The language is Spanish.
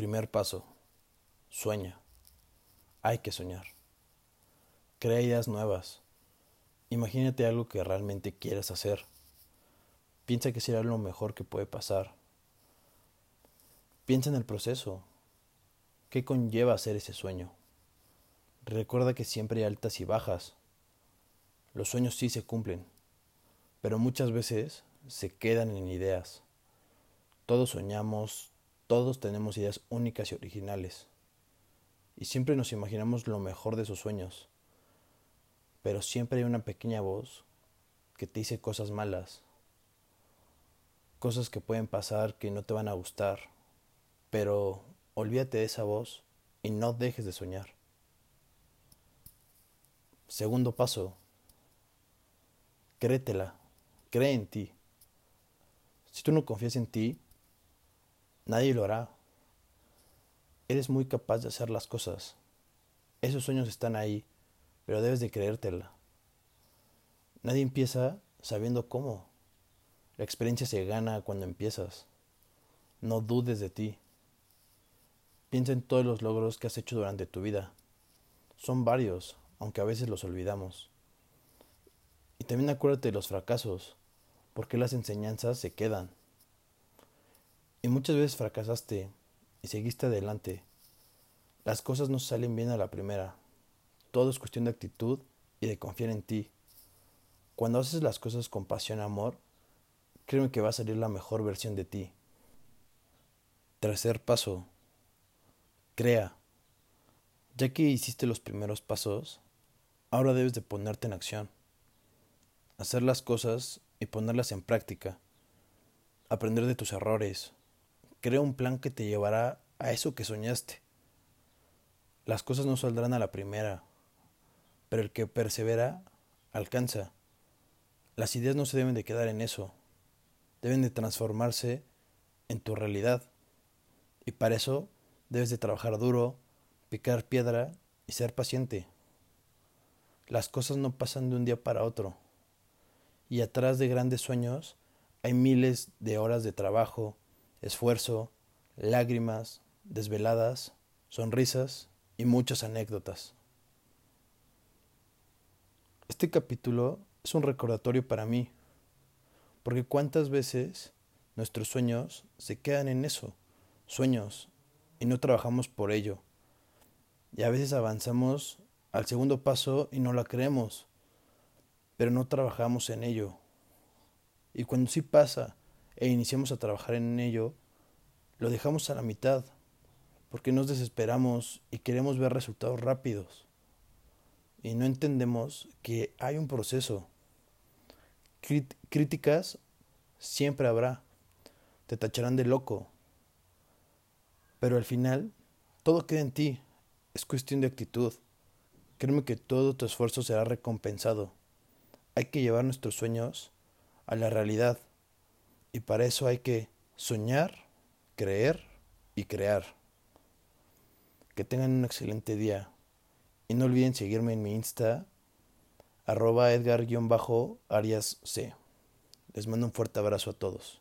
Primer paso. Sueña. Hay que soñar. Crea ideas nuevas. Imagínate algo que realmente quieres hacer. Piensa que será lo mejor que puede pasar. Piensa en el proceso. ¿Qué conlleva hacer ese sueño? Recuerda que siempre hay altas y bajas. Los sueños sí se cumplen, pero muchas veces se quedan en ideas. Todos soñamos, todos tenemos ideas únicas y originales. Y siempre nos imaginamos lo mejor de esos sueños. Pero siempre hay una pequeña voz que te dice cosas malas. Cosas que pueden pasar que no te van a gustar. Pero olvídate de esa voz y no dejes de soñar. Segundo paso. Créetela. Cree en ti. Si tú no confías en ti, Nadie lo hará. Eres muy capaz de hacer las cosas. Esos sueños están ahí, pero debes de creértela. Nadie empieza sabiendo cómo. La experiencia se gana cuando empiezas. No dudes de ti. Piensa en todos los logros que has hecho durante tu vida. Son varios, aunque a veces los olvidamos. Y también acuérdate de los fracasos, porque las enseñanzas se quedan. Y muchas veces fracasaste y seguiste adelante. Las cosas no salen bien a la primera. Todo es cuestión de actitud y de confiar en ti. Cuando haces las cosas con pasión y amor, créeme que va a salir la mejor versión de ti. Tercer paso. Crea. Ya que hiciste los primeros pasos, ahora debes de ponerte en acción. Hacer las cosas y ponerlas en práctica. Aprender de tus errores, Crea un plan que te llevará a eso que soñaste. Las cosas no saldrán a la primera, pero el que persevera alcanza. Las ideas no se deben de quedar en eso, deben de transformarse en tu realidad. Y para eso debes de trabajar duro, picar piedra y ser paciente. Las cosas no pasan de un día para otro. Y atrás de grandes sueños hay miles de horas de trabajo, esfuerzo, lágrimas, desveladas, sonrisas y muchas anécdotas. Este capítulo es un recordatorio para mí, porque cuántas veces nuestros sueños se quedan en eso, sueños, y no trabajamos por ello. Y a veces avanzamos al segundo paso y no la creemos, pero no trabajamos en ello. Y cuando sí pasa e iniciamos a trabajar en ello, lo dejamos a la mitad, porque nos desesperamos y queremos ver resultados rápidos. Y no entendemos que hay un proceso. críticas siempre habrá. Te tacharán de loco. Pero al final, todo queda en ti. Es cuestión de actitud. Créeme que todo tu esfuerzo será recompensado. Hay que llevar nuestros sueños a la realidad. Y para eso hay que soñar, creer y crear. Que tengan un excelente día. Y no olviden seguirme en mi Insta, arroba edgar-arias C. Les mando un fuerte abrazo a todos.